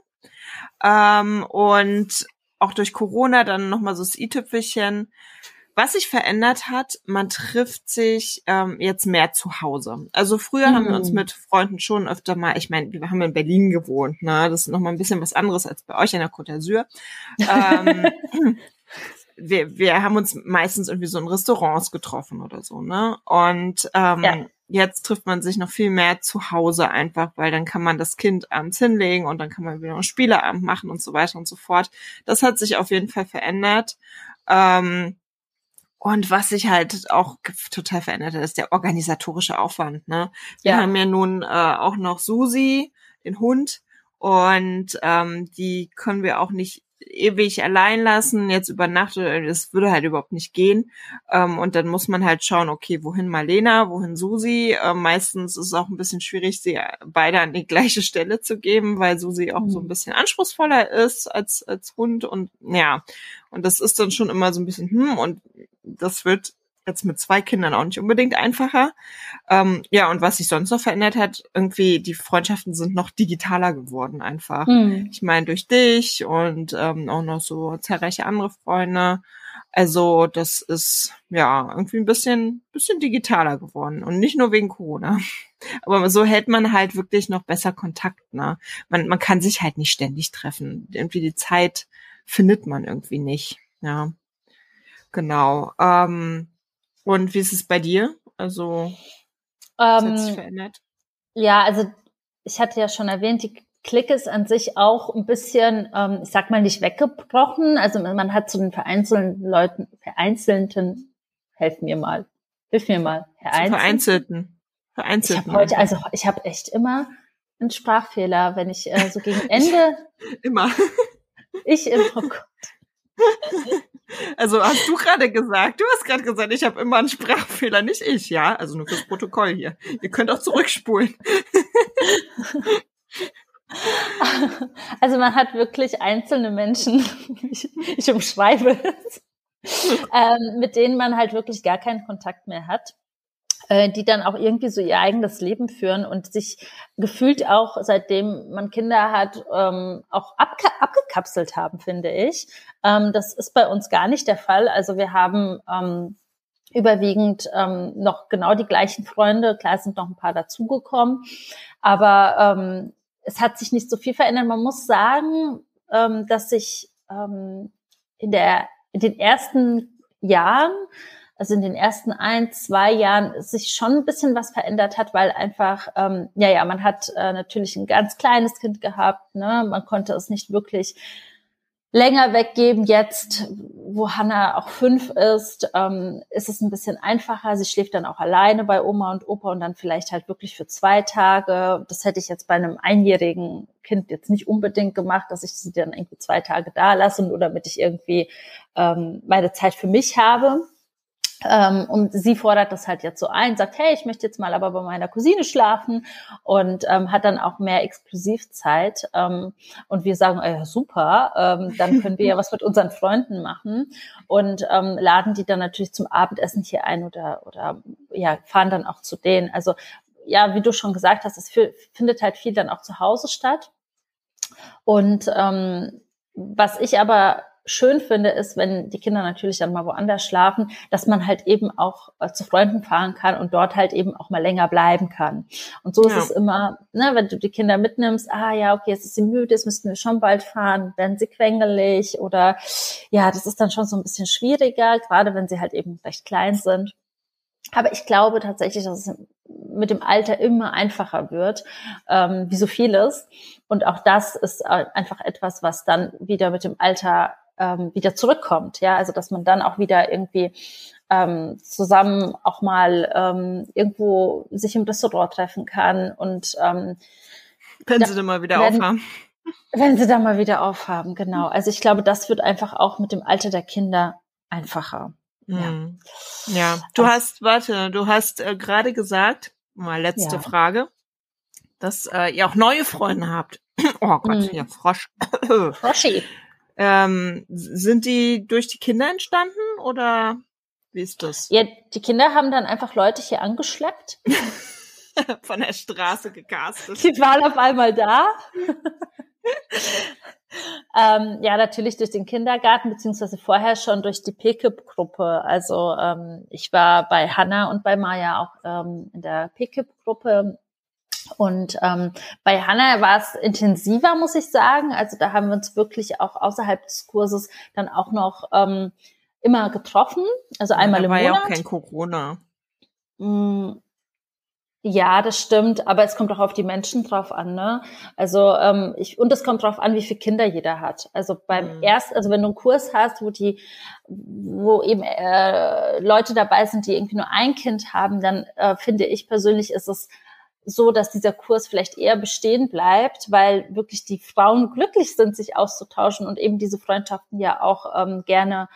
Ähm, und auch durch Corona dann nochmal so das i-Tüpfelchen was sich verändert hat, man trifft sich ähm, jetzt mehr zu Hause. Also früher mhm. haben wir uns hm. mit Freunden schon öfter mal, ich meine, wir haben in Berlin gewohnt, ne? Das ist nochmal ein bisschen was anderes als bei euch in der Côte d'Azur. ähm, [laughs] wir, wir haben uns meistens irgendwie so in Restaurants getroffen oder so, ne? Und ähm, ja. jetzt trifft man sich noch viel mehr zu Hause einfach, weil dann kann man das Kind abends hinlegen und dann kann man wieder einen Spieleabend machen und so weiter und so fort. Das hat sich auf jeden Fall verändert. Ähm, Und was sich halt auch total verändert hat, ist der organisatorische Aufwand. Ne? Wir Ja. haben ja nun äh, auch noch Susi, den Hund, und ähm, die können wir auch nicht ewig allein lassen, jetzt über Nacht, oder das würde halt überhaupt nicht gehen. Ähm, und dann muss man halt schauen, okay, wohin Marlena, wohin Susi. Ähm, meistens ist es auch ein bisschen schwierig, sie beide an die [laughs] gleiche Stelle zu geben, weil Susi auch so ein Mhm. bisschen anspruchsvoller ist als, als Hund. Und ja, und das ist dann schon immer so ein bisschen, hm, und das wird jetzt mit zwei Kindern auch nicht unbedingt einfacher. Ähm, ja, und was sich sonst noch verändert hat, irgendwie die Freundschaften sind noch digitaler geworden einfach. Hm. Ich meine, durch dich und ähm, auch noch so zahlreiche andere Freunde. Also das ist ja irgendwie ein bisschen, bisschen digitaler geworden und nicht nur wegen Corona. [laughs] Aber so hält man halt wirklich noch besser Kontakt. Ne? Man, man kann sich halt nicht ständig treffen. Irgendwie die Zeit findet man irgendwie nicht. Ja, genau. Ähm, und wie ist es bei dir? Also was hat sich Ähm, verändert? ja, also ich hatte ja schon erwähnt, die Clique ist an sich auch ein bisschen, ähm, ich sag mal, nicht weggebrochen. Also man hat zu den vereinzelten Leuten, vereinzelten, helf mir mal, hilf mir mal, Zu vereinzelten. vereinzelten. Ich Vereinzelten. habe heute, also ich habe echt immer einen Sprachfehler, wenn ich äh, so gegen [laughs] Ende, [laughs] Immer. ich im, oh Gott, [laughs] Also hast du gerade gesagt, du hast gerade gesagt, ich habe immer einen Sprachfehler, nicht ich, ja? Also nur fürs Protokoll hier. Ihr könnt auch zurückspulen. [laughs] Also man hat wirklich einzelne Menschen, [laughs] ich, ich umschreibe es, [laughs] ähm, mit denen man halt wirklich gar keinen Kontakt mehr hat, äh, die dann auch irgendwie so ihr eigenes Leben führen und sich gefühlt auch, seitdem man Kinder hat, ähm, auch abge abgekapselt haben, finde ich. Ähm, das ist bei uns gar nicht der Fall. Also wir haben ähm, überwiegend ähm, noch genau die gleichen Freunde. Klar sind noch ein paar dazugekommen, aber ähm, es hat sich nicht so viel verändert. Man muss sagen, ähm, dass sich ähm, in, der, in den ersten Jahren, also in den ersten ein, zwei Jahren, sich schon ein bisschen was verändert hat, weil einfach, ähm, ja, ja, man hat äh, natürlich ein ganz kleines Kind gehabt, ne? man konnte es nicht wirklich länger weggeben. Jetzt, wo Hannah auch fünf ist, ähm, ist es ein bisschen einfacher. Sie schläft dann auch alleine bei Oma und Opa und dann vielleicht halt wirklich für zwei Tage. Das hätte ich jetzt bei einem einjährigen Kind jetzt nicht unbedingt gemacht, dass ich sie dann irgendwie zwei Tage da lasse, nur damit ich irgendwie ähm, meine Zeit für mich habe. Ähm, und sie fordert das halt jetzt so ein, sagt, hey, ich möchte jetzt mal aber bei meiner Cousine schlafen und ähm, hat dann auch mehr Exklusivzeit. Ähm, und wir sagen, äh, super, ähm, dann können wir ja was mit unseren Freunden machen und ähm, laden die dann natürlich zum Abendessen hier ein oder, oder ja, fahren dann auch zu denen. Also ja, wie du schon gesagt hast, es findet halt viel dann auch zu Hause statt. Und ähm, was ich aber schön finde, ist, wenn die Kinder natürlich dann mal woanders schlafen, dass man halt eben auch äh, zu Freunden fahren kann und dort halt eben auch mal länger bleiben kann. Und so ist Ja. es immer, ne, wenn du die Kinder mitnimmst, ah ja, okay, jetzt ist sie müde, jetzt müssten wir schon bald fahren, werden sie quengelig oder ja, das ist dann schon so ein bisschen schwieriger, gerade wenn sie halt eben recht klein sind. Aber ich glaube tatsächlich, dass es mit dem Alter immer einfacher wird, ähm, wie so vieles. Und auch das ist äh, einfach etwas, was dann wieder mit dem Alter ähm, wieder zurückkommt. Ja, also dass man dann auch wieder irgendwie ähm, zusammen auch mal ähm, irgendwo sich im Restaurant treffen kann und ähm, Wenn Ja, sie dann mal wieder werden- aufhaben. wenn sie da mal wieder aufhaben, genau. Also ich glaube, das wird einfach auch mit dem Alter der Kinder einfacher. Mhm. Ja, du Also- hast, warte, du hast äh, gerade gesagt, mal letzte Ja. Frage, dass äh, ihr auch neue Freunde habt. [clears throat] Oh Gott, Mhm. ja, Frosch. [clears throat] Froschi. Ähm, sind die durch die Kinder entstanden oder wie ist das? Ja, die Kinder haben dann einfach Leute hier angeschleppt. [laughs] Von der Straße gecastet. Die waren auf einmal da. ähm, ja, natürlich durch den Kindergarten, beziehungsweise vorher schon durch die PKIP-Gruppe. Also ähm, ich war bei Hanna und bei Maya auch ähm, in der PKIP-Gruppe. Und ähm, bei Hanna war es intensiver, muss ich sagen. Also da haben wir uns wirklich auch außerhalb des Kurses dann auch noch ähm, immer getroffen. Also einmal da im war Monat. ja auch kein Corona. Mm, Ja, das stimmt, aber es kommt auch auf die Menschen drauf an, ne? Also ähm, ich und es kommt drauf an, wie viele Kinder jeder hat. Also beim mhm. erst, also wenn du einen Kurs hast, wo die, wo eben äh, Leute dabei sind, die irgendwie nur ein Kind haben, dann äh, finde ich persönlich ist es so, dass dieser Kurs vielleicht eher bestehen bleibt, weil wirklich die Frauen glücklich sind, sich auszutauschen und eben diese Freundschaften ja auch ähm, gerne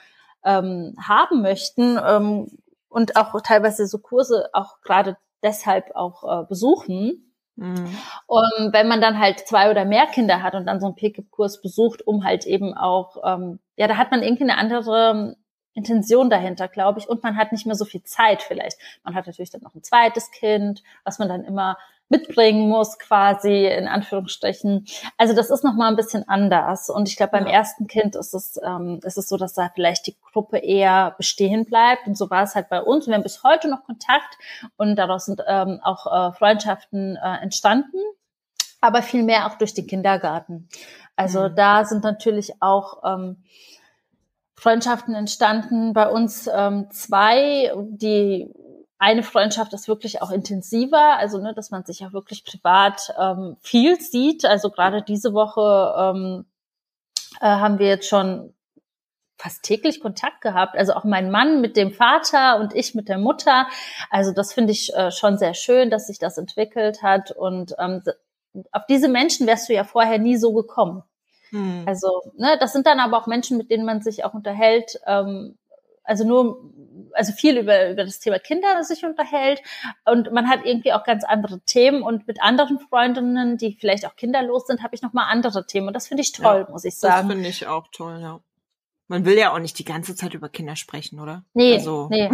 ähm, haben möchten ähm, und auch teilweise so Kurse auch gerade deshalb auch äh, besuchen. Mhm. Und wenn man dann halt zwei oder mehr Kinder hat und dann so einen Pickup-Kurs besucht, um halt eben auch, ähm, ja, da hat man irgendwie eine andere Intention dahinter, glaube ich. Und man hat nicht mehr so viel Zeit vielleicht. Man hat natürlich dann noch ein zweites Kind, was man dann immer mitbringen muss, quasi in Anführungsstrichen. Also das ist noch mal ein bisschen anders. Und ich glaube, beim ja. ersten Kind ist es, ähm, ist es so, dass da vielleicht die Gruppe eher bestehen bleibt. Und so war es halt bei uns. wir haben bis heute noch Kontakt und daraus sind ähm, auch äh, Freundschaften äh, entstanden. Aber viel mehr auch durch den Kindergarten. Also mhm. da sind natürlich auch ähm, Freundschaften entstanden. Bei uns ähm, zwei, die eine Freundschaft ist wirklich auch intensiver, also ne, dass man sich ja wirklich privat ähm, viel sieht. Also gerade diese Woche ähm, äh, haben wir jetzt schon fast täglich Kontakt gehabt. Also auch mein Mann mit dem Vater und ich mit der Mutter. Also das finde ich äh, schon sehr schön, dass sich das entwickelt hat. Und ähm, auf diese Menschen wärst du ja vorher nie so gekommen. Hm. Also, ne, das sind dann aber auch Menschen, mit denen man sich auch unterhält, ähm, also nur, also viel über, über das Thema Kinder sich unterhält und man hat irgendwie auch ganz andere Themen und mit anderen Freundinnen, die vielleicht auch kinderlos sind, habe ich nochmal andere Themen und das finde ich toll, ja, muss ich sagen. Das finde ich auch toll, ja. Man will ja auch nicht die ganze Zeit über Kinder sprechen, oder? Nee, also, nee.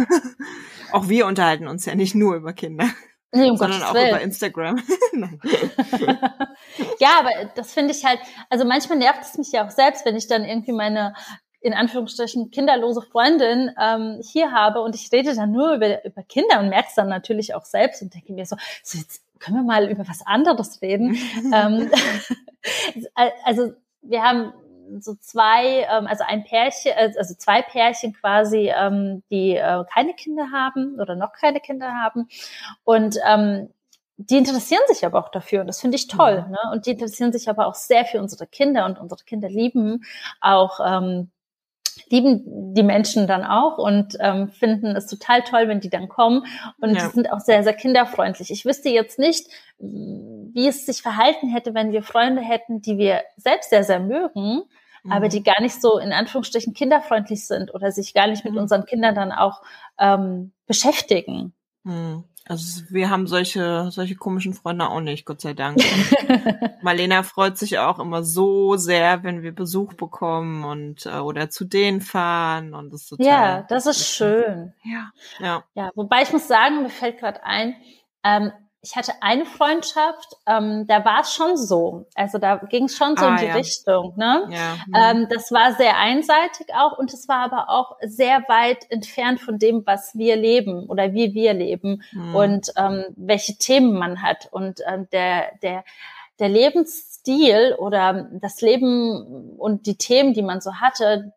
[laughs] auch wir unterhalten uns ja nicht nur über Kinder. Nee, um sondern Gottes auch Willen. über Instagram. [laughs] ja, aber das finde ich halt, also manchmal nervt es mich ja auch selbst, wenn ich dann irgendwie meine in Anführungsstrichen kinderlose Freundin ähm, hier habe und ich rede dann nur über, über Kinder und merke es dann natürlich auch selbst und denke mir so, so jetzt können wir mal über was anderes reden. [laughs] ähm, [laughs] also wir haben so zwei, ähm, also ein Pärchen, äh, also zwei Pärchen quasi, ähm, die äh, keine Kinder haben oder noch keine Kinder haben und ähm, die interessieren sich aber auch dafür und das finde ich toll. Mhm. Ne? Und die interessieren sich aber auch sehr für unsere Kinder und unsere Kinder lieben auch ähm, lieben die Menschen dann auch und ähm, finden es total toll, wenn die dann kommen und ja. die sind auch sehr, sehr kinderfreundlich. Ich wüsste jetzt nicht, wie es sich verhalten hätte, wenn wir Freunde hätten, die wir selbst sehr, sehr mögen, mhm. aber die gar nicht so in Anführungsstrichen kinderfreundlich sind oder sich gar nicht mit mhm. unseren Kindern dann auch ähm, beschäftigen. Mhm. Also wir haben solche, solche komischen Freunde auch nicht, Gott sei Dank. [laughs] Marlena freut sich auch immer so sehr, wenn wir Besuch bekommen und äh, oder zu denen fahren und das ist total. Ja, das ist schön. Ja, ja. Ja, wobei ich muss sagen, mir fällt gerade ein, ähm, ich hatte eine Freundschaft, ähm, da war es schon so. Also da ging es schon so ah, in die ja. Richtung. Ne? Ja. Mhm. Ähm, das war sehr einseitig auch und es war aber auch sehr weit entfernt von dem, was wir leben oder wie wir leben mhm. und ähm, welche Themen man hat. Und ähm, der, der, der Lebensstil oder das Leben und die Themen, die man so hatte,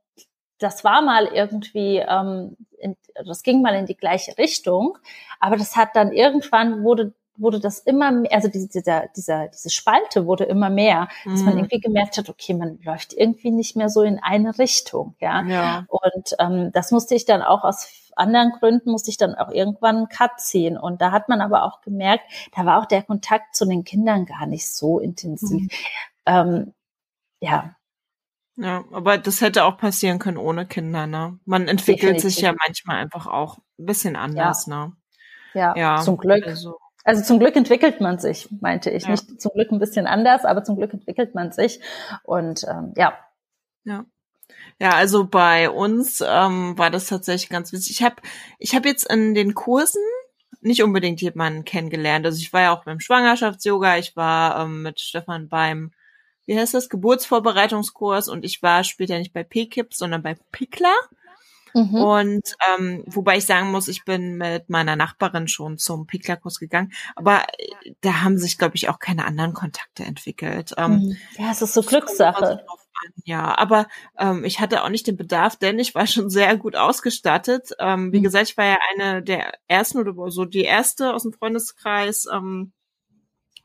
das war mal irgendwie, ähm, in, das ging mal in die gleiche Richtung, aber das hat dann irgendwann wurde wurde das immer mehr, also diese, dieser, dieser, diese Spalte wurde immer mehr, dass man mhm. irgendwie gemerkt hat, okay, man läuft irgendwie nicht mehr so in eine Richtung, ja. ja. Und ähm, das musste ich dann auch aus anderen Gründen musste ich dann auch irgendwann einen Cut ziehen. Und da hat man aber auch gemerkt, da war auch der Kontakt zu den Kindern gar nicht so intensiv. Mhm. Ähm, ja. Ja, aber das hätte auch passieren können ohne Kinder, ne? Man entwickelt Definitiv. sich ja manchmal einfach auch ein bisschen anders, ja. ne? Ja, ja, zum Glück. Also, also zum Glück entwickelt man sich, meinte ich. Ja. Nicht zum Glück ein bisschen anders, aber zum Glück entwickelt man sich. Und ähm, ja. Ja. Ja, also bei uns ähm, war das tatsächlich ganz witzig. Ich habe ich hab jetzt in den Kursen nicht unbedingt jemanden kennengelernt. Also ich war ja auch beim Schwangerschafts-Yoga, ich war ähm, mit Stefan beim, wie heißt das, Geburtsvorbereitungskurs und ich war später nicht bei PKIP, sondern bei Pickler. Mhm. Und ähm, wobei ich sagen muss, ich bin mit meiner Nachbarin schon zum Piklerkurs gegangen, aber äh, da haben sich, glaube ich, auch keine anderen Kontakte entwickelt. Ähm, mhm. ja, es ist so Glückssache. ja, aber ähm, ich hatte auch nicht den Bedarf, denn ich war [laughs] schon sehr gut ausgestattet. Ähm, wie Mhm. gesagt, ich war ja eine der ersten oder so die erste aus dem Freundeskreis, ähm,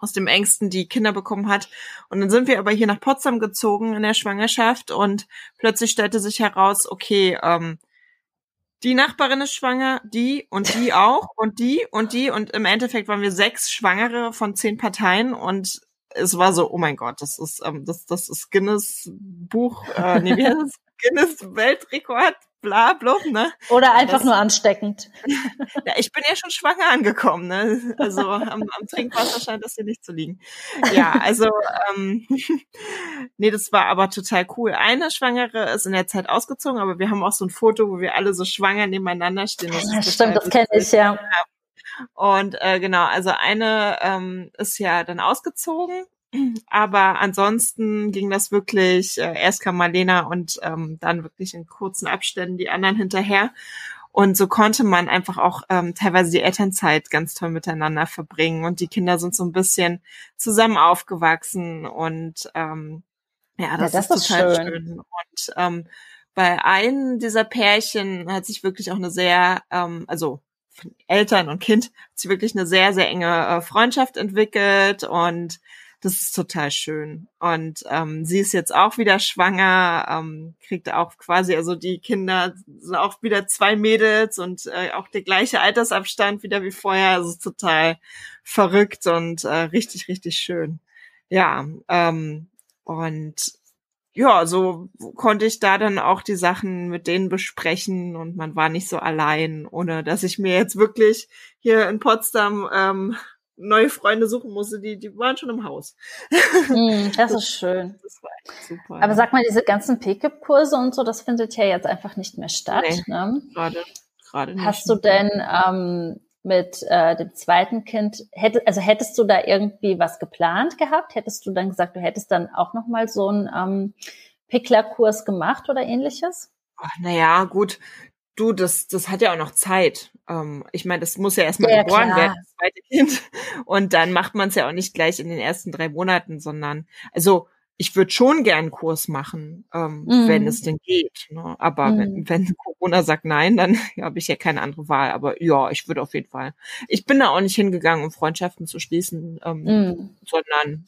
aus dem engsten, die Kinder bekommen hat. Und dann sind wir aber hier nach Potsdam gezogen in der Schwangerschaft und plötzlich stellte sich heraus, okay, ähm, die Nachbarin ist schwanger, die und die [laughs] auch und die und die und im Endeffekt waren wir sechs Schwangere von zehn Parteien und es war so, oh mein Gott, das ist ähm, das das ist Guinness Buch, äh, nee, wie [laughs] heißt das? Guinness Weltrekord, bla blub, ne? Oder einfach Das- nur ansteckend. [laughs] Ja, ich bin ja schon schwanger angekommen, ne? Also am, am Trinkwasser scheint das hier nicht zu liegen. Ja, also ähm, [laughs] nee, das war aber total cool. Eine Schwangere ist in der Zeit ausgezogen, aber wir haben auch so ein Foto, wo wir alle so schwanger nebeneinander stehen. Das Ja, ist stimmt, das kenne ich, ja. Und äh, genau, also eine ähm, ist ja dann ausgezogen, aber ansonsten ging das wirklich, äh, erst kam Marlena und ähm, dann wirklich in kurzen Abständen die anderen hinterher. Und so konnte man einfach auch ähm, teilweise die Elternzeit ganz toll miteinander verbringen. Und die Kinder sind so ein bisschen zusammen aufgewachsen. Und ähm, ja, das, das ist ist total schön. schön. Und ähm, bei einem dieser Pärchen hat sich wirklich auch eine sehr, ähm, also von Eltern und Kind, hat sich wirklich eine sehr, sehr enge äh, Freundschaft entwickelt und das ist total schön. Und ähm, sie ist jetzt auch wieder schwanger, ähm, kriegt auch quasi, also die Kinder sind auch wieder zwei Mädels und äh, auch der gleiche Altersabstand wieder wie vorher. Also total verrückt und äh, richtig, richtig schön. Ja, ähm, und ja, so konnte ich da dann auch die Sachen mit denen besprechen und man war nicht so allein, ohne dass ich mir jetzt wirklich hier in Potsdam ähm, neue Freunde suchen musste, die, die waren schon im Haus. Hm, das [laughs] ist schön. Das war echt super. Aber sag mal, diese ganzen PKIP-Kurse und so, das findet ja jetzt einfach nicht mehr statt. Nee. Ne? gerade, gerade nicht. Hast du denn ähm, mit äh, dem zweiten Kind, hätte, also hättest du da irgendwie was geplant gehabt? Hättest du dann gesagt, du hättest dann auch nochmal so einen ähm, Pickler-Kurs gemacht oder ähnliches? Ach, naja, gut. Du, das, das hat ja auch noch Zeit. Ähm, ich meine, das muss ja erstmal Ja, geboren klar. werden, das zweite Kind. Und dann macht man es ja auch nicht gleich in den ersten drei Monaten, sondern, also ich würde schon gern einen Kurs machen, ähm, Mhm. wenn es denn geht. Ne? Aber Mhm. wenn, wenn Corona sagt nein, dann [laughs] habe ich ja keine andere Wahl. Aber ja, ich würde auf jeden Fall. Ich bin da auch nicht hingegangen, um Freundschaften zu schließen, ähm, Mhm. sondern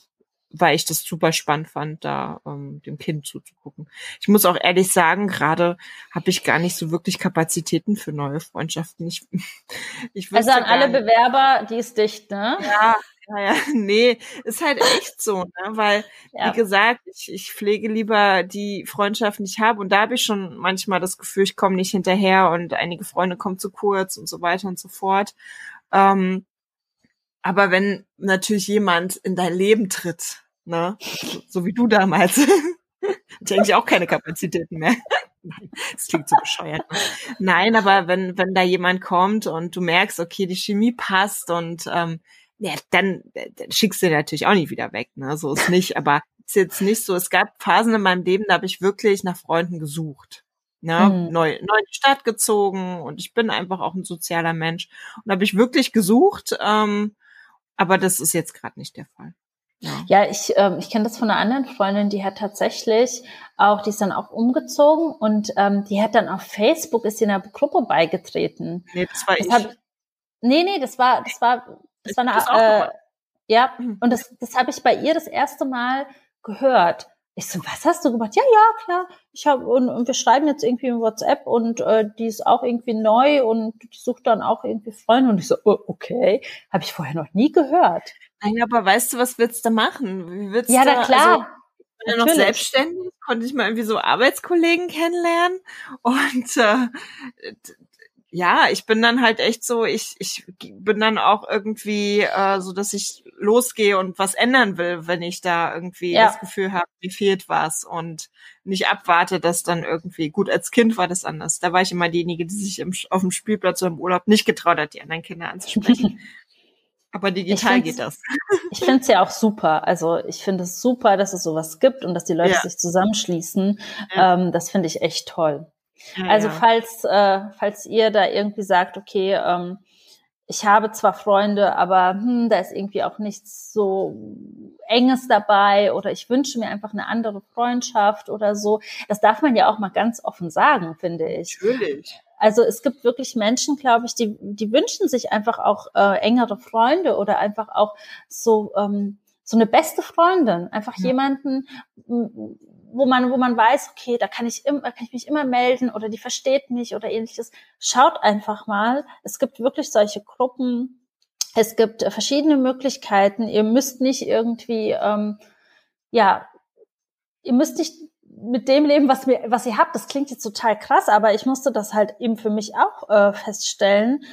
weil ich das super spannend fand, da ähm, dem Kind zuzugucken. Ich muss auch ehrlich sagen, gerade habe ich gar nicht so wirklich Kapazitäten für neue Freundschaften. Ich, [laughs] ich Also an alle nicht- Bewerber, die ist dicht, ne? ja, ja, ja, [laughs] nee, ist halt echt so, ne? Weil, Ja. wie gesagt, ich, ich pflege lieber die Freundschaften, die ich habe. Und da habe ich schon manchmal das Gefühl, ich komme nicht hinterher und einige Freunde kommen zu kurz und so weiter und so fort. Ähm, aber wenn natürlich jemand in dein Leben tritt, ne, so, wie du damals, [laughs] denke ich auch keine Kapazitäten mehr. [laughs] Nein, das klingt so bescheuert. ne? Nein, aber wenn, wenn da jemand kommt und du merkst, okay, die Chemie passt und ähm, ja, dann, dann schickst du den natürlich auch nicht wieder weg, ne? So ist nicht, aber ist jetzt nicht so. Es gab Phasen in meinem Leben, da habe ich wirklich nach Freunden gesucht. Ne, Mhm. neu, neu in die Stadt gezogen und ich bin einfach auch ein sozialer Mensch. Und da habe ich wirklich gesucht, ähm, aber das ist jetzt gerade nicht der Fall. Ja. Ja, ich, ähm, ich kenne das von einer anderen Freundin, die hat tatsächlich auch, die ist dann auch umgezogen und ähm, die hat dann auf Facebook, ist sie einer Gruppe beigetreten. Nee, das war Das ich. hab, nee, nee, das war, das war, das Ich war eine, äh, ja, Mhm. und das, das habe ich bei ihr das erste Mal gehört. Ich so, was hast du gemacht? Ja, ja, klar. Ich habe und, und wir schreiben jetzt irgendwie in WhatsApp und äh, die ist auch irgendwie neu und die sucht dann auch irgendwie Freunde und ich so, oh, okay, habe ich vorher noch nie gehört. Naja, aber weißt du, was willst du machen? Wie willst Ja, du, na klar. Also, ich bin ja noch selbstständig, konnte ich mal irgendwie so Arbeitskollegen kennenlernen und äh, ja, ich bin dann halt echt so, ich, ich bin dann auch irgendwie äh, so, dass ich losgehe und was ändern will, wenn ich da irgendwie Ja. das Gefühl habe, mir fehlt was und nicht abwarte, dass dann irgendwie, gut, als Kind war das anders. Da war ich immer diejenige, die sich im, auf dem Spielplatz oder im Urlaub nicht getraut hat, die anderen Kinder anzusprechen. [laughs] Aber digital geht das. [laughs] Ich finde es ja auch super. Also ich finde es super, dass es sowas gibt und dass die Leute Ja. sich zusammenschließen. Ja. Ähm, das finde ich echt toll. Ja, Also ja. falls, äh, falls ihr da irgendwie sagt, okay, ähm, ich habe zwar Freunde, aber hm, da ist irgendwie auch nichts so Enges dabei oder ich wünsche mir einfach eine andere Freundschaft oder so. Das darf man ja auch mal ganz offen sagen, finde ich. Natürlich. Also es gibt wirklich Menschen, glaube ich, die, die wünschen sich einfach auch äh, engere Freunde oder einfach auch so, ähm, so eine beste Freundin. Einfach ja. jemanden, wo man, wo man weiß, okay, da kann ich immer, kann ich mich immer melden oder die versteht mich oder ähnliches. Schaut einfach mal. Es gibt wirklich solche Gruppen. Es gibt äh, verschiedene Möglichkeiten. Ihr müsst nicht irgendwie, ähm, ja, ihr müsst nicht mit dem leben, was mir, was ihr habt. Das klingt jetzt total krass, aber ich musste das halt eben für mich auch äh, feststellen,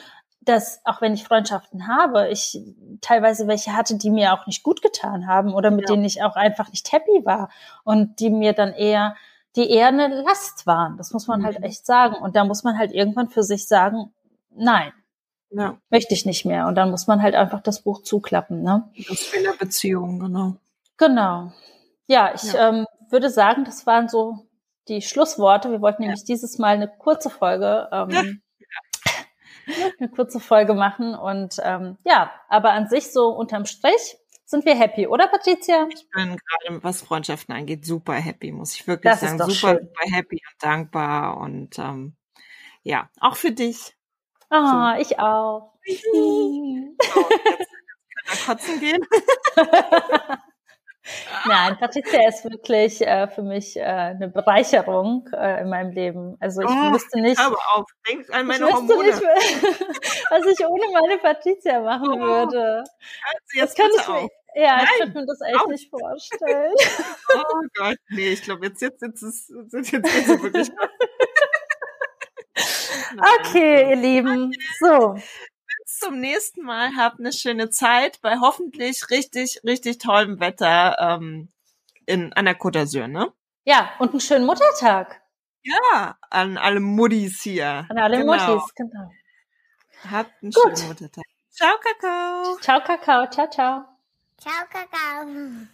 dass auch wenn ich Freundschaften habe, ich teilweise welche hatte, die mir auch nicht gut getan haben oder mit ja. denen ich auch einfach nicht happy war und die mir dann eher, die eher eine Last waren. Das muss man halt mhm. halt echt sagen. Und da muss man halt irgendwann für sich sagen, nein. Ja. Möchte ich nicht mehr. Und dann muss man halt einfach das Buch zuklappen, ne? Das Fehler Beziehung, genau. Genau. Ja, ich ja. Ähm, würde sagen, das waren so die Schlussworte. Wir wollten nämlich dieses Mal eine kurze Folge ähm, eine kurze Folge machen. Und ähm, ja, aber an sich so unterm Strich sind wir happy, oder Patricia? Ich bin gerade, was Freundschaften angeht, super happy, muss ich wirklich das sagen. Super, schön. super happy und dankbar. Und ähm, ja, auch für dich. Ah, so. ich auch. so, jetzt kann er kotzen gehen. [laughs] Nein, Patricia ist wirklich äh, für mich äh, eine Bereicherung äh, in meinem Leben. Also ich oh, wüsste nicht. Aber auf, denk an meine ich Hormone. Nicht, [laughs] was ich ohne meine Patricia machen oh, würde. Das kann ich mir, ja, Nein, ich könnte mir das echt auf. nicht [laughs] vorstellen. Oh Gott, nee, ich glaube, jetzt, jetzt, jetzt, ist, jetzt, jetzt ist es wirklich. [laughs] okay, ihr Lieben. So zum nächsten Mal. Habt eine schöne Zeit bei hoffentlich richtig, richtig tollem Wetter ähm, in, an der Côte d'Azur, ne? Ja, und einen schönen Muttertag. Ja, an alle Muttis hier. An alle genau. Muttis, genau. Habt einen Gut. schönen Muttertag. Ciao, Kakao. Ciao, Kakao. Ciao, ciao. Ciao, Kakao.